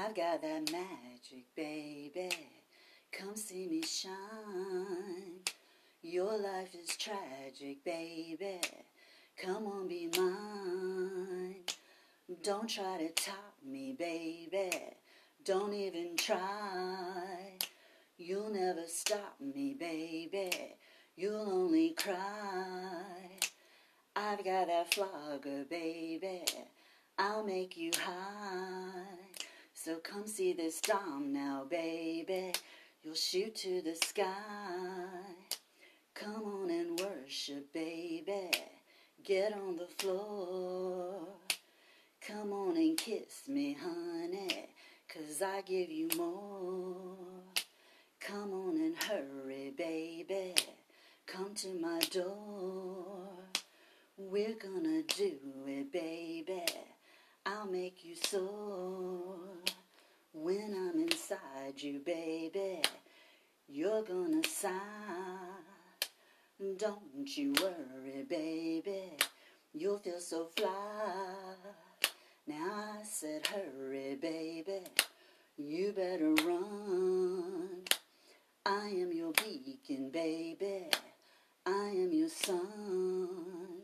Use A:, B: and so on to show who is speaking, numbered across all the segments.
A: I've got that magic, baby. Come see me shine. Your life is tragic, baby. Come on, be mine. Don't try to top me, baby. Don't even try. You'll never stop me, baby. You'll only cry. I've got that flogger, baby. I'll make you high. So come see this dom now, baby. You'll shoot to the sky. Come on and worship, baby. Get on the floor. Come on and kiss me, honey. Cause I give you more. Come on and hurry, baby. Come to my door. We're gonna do it, baby. I'll make you soar. You, baby, you're gonna sigh. Don't you worry, baby. You'll feel so fly. Now I said, hurry, baby. You better run. I am your beacon, baby. I am your sun.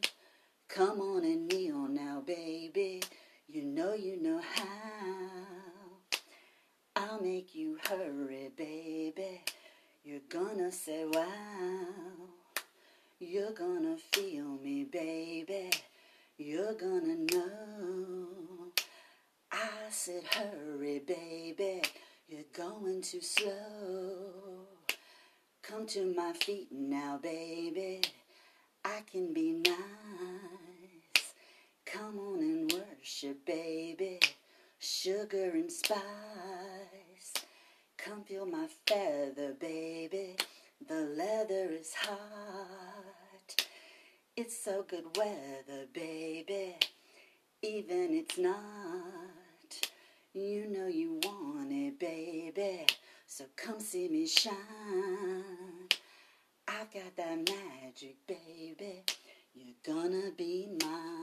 A: Come on and kneel now, baby. You know you know how. Make you hurry, baby. You're gonna say wow. You're gonna feel me, baby. You're gonna know. I said hurry, baby. You're going too slow. Come to my feet now, baby. I can be nice. Come on and worship, baby. Sugar and spice. Come feel my feather, baby. The leather is hot. It's so good weather, baby. Even it's not. You know you want it, baby. So come see me shine. I've got that magic, baby. You're gonna be mine.